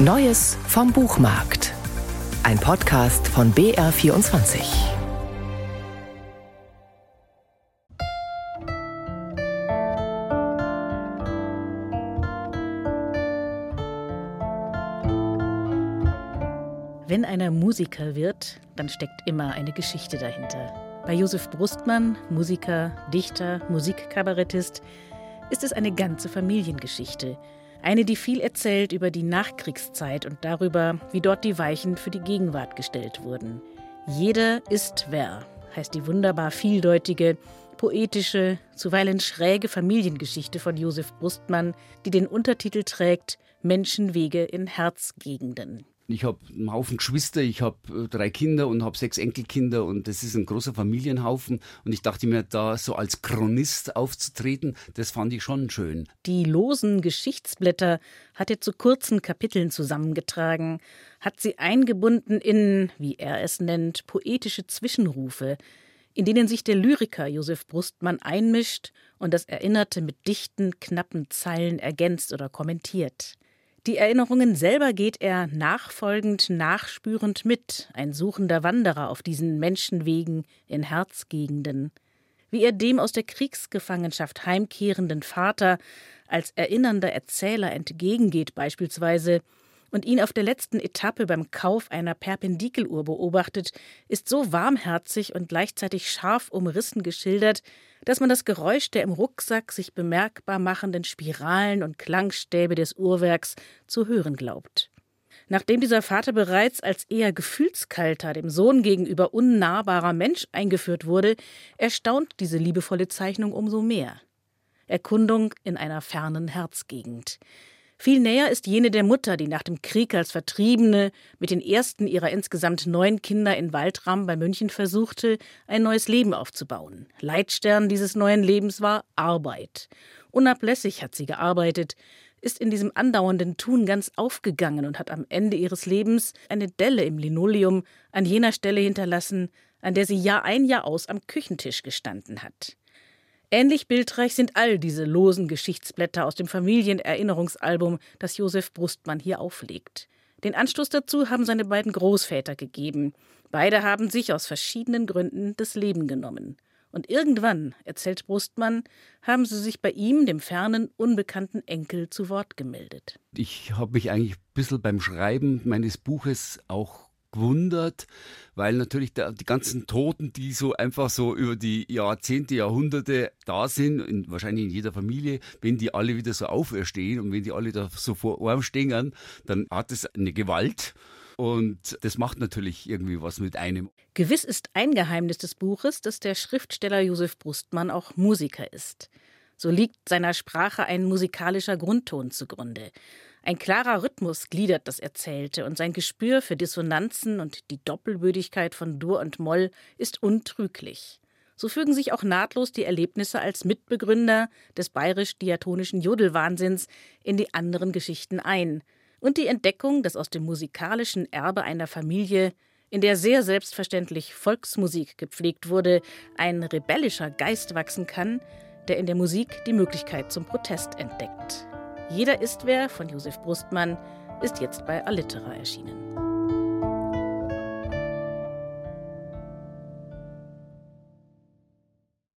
Neues vom Buchmarkt. Ein Podcast von BR24. Wenn einer Musiker wird, dann steckt immer eine Geschichte dahinter. Bei Josef Brustmann, Musiker, Dichter, Musikkabarettist, ist es eine ganze Familiengeschichte. Eine, die viel erzählt über die Nachkriegszeit und darüber, wie dort die Weichen für die Gegenwart gestellt wurden. Jeder ist wer, heißt die wunderbar vieldeutige, poetische, zuweilen schräge Familiengeschichte von Josef Brustmann, die den Untertitel trägt Menschenwege in Herzgegenden. Ich habe einen Haufen Geschwister, ich habe äh, drei Kinder und habe sechs Enkelkinder und das ist ein großer Familienhaufen. Und ich dachte mir, da so als Chronist aufzutreten, das fand ich schon schön. Die losen Geschichtsblätter hat er zu kurzen Kapiteln zusammengetragen, hat sie eingebunden in, wie er es nennt, poetische Zwischenrufe, in denen sich der Lyriker Josef Brustmann einmischt und das Erinnerte mit dichten, knappen Zeilen ergänzt oder kommentiert. Die Erinnerungen selber geht er nachfolgend, nachspürend mit, ein suchender Wanderer auf diesen Menschenwegen in Herzgegenden. Wie er dem aus der Kriegsgefangenschaft heimkehrenden Vater als erinnernder Erzähler entgegengeht beispielsweise und ihn auf der letzten Etappe beim Kauf einer Perpendikeluhr beobachtet, ist so warmherzig und gleichzeitig scharf umrissen geschildert, dass man das Geräusch der im Rucksack sich bemerkbar machenden Spiralen und Klangstäbe des Uhrwerks zu hören glaubt. Nachdem dieser Vater bereits als eher gefühlskalter, dem Sohn gegenüber unnahbarer Mensch eingeführt wurde, erstaunt diese liebevolle Zeichnung umso mehr. Erkundung in einer fernen Herzgegend. Viel näher ist jene der Mutter, die nach dem Krieg als Vertriebene mit den ersten ihrer insgesamt neun Kinder in Waldram bei München versuchte, ein neues Leben aufzubauen. Leitstern dieses neuen Lebens war Arbeit. Unablässig hat sie gearbeitet, ist in diesem andauernden Tun ganz aufgegangen und hat am Ende ihres Lebens eine Delle im Linoleum an jener Stelle hinterlassen, an der sie Jahr ein Jahr aus am Küchentisch gestanden hat. Ähnlich bildreich sind all diese losen Geschichtsblätter aus dem Familienerinnerungsalbum, das Josef Brustmann hier auflegt. Den Anstoß dazu haben seine beiden Großväter gegeben. Beide haben sich aus verschiedenen Gründen das Leben genommen. Und irgendwann, erzählt Brustmann, haben sie sich bei ihm, dem fernen, unbekannten Enkel, zu Wort gemeldet. Ich habe mich eigentlich ein bisschen beim Schreiben meines Buches auch gewundert, weil natürlich der, die ganzen Toten, die so einfach so über die Jahrzehnte, Jahrhunderte da sind, in, wahrscheinlich in jeder Familie, wenn die alle wieder so auferstehen und wenn die alle da so vor Arm stehen, dann hat es eine Gewalt. Und das macht natürlich irgendwie was mit einem. Gewiss ist ein Geheimnis des Buches, dass der Schriftsteller Josef Brustmann auch Musiker ist. So liegt seiner Sprache ein musikalischer Grundton zugrunde. Ein klarer Rhythmus gliedert das Erzählte und sein Gespür für Dissonanzen und die Doppelbödigkeit von Dur und Moll ist untrüglich. So fügen sich auch nahtlos die Erlebnisse als Mitbegründer des bayerisch-diatonischen Jodelwahnsinns in die anderen Geschichten ein und die Entdeckung, dass aus dem musikalischen Erbe einer Familie, in der sehr selbstverständlich Volksmusik gepflegt wurde, ein rebellischer Geist wachsen kann, der in der Musik die Möglichkeit zum Protest entdeckt. Jeder ist wer von Josef Brustmann ist jetzt bei Allitera erschienen.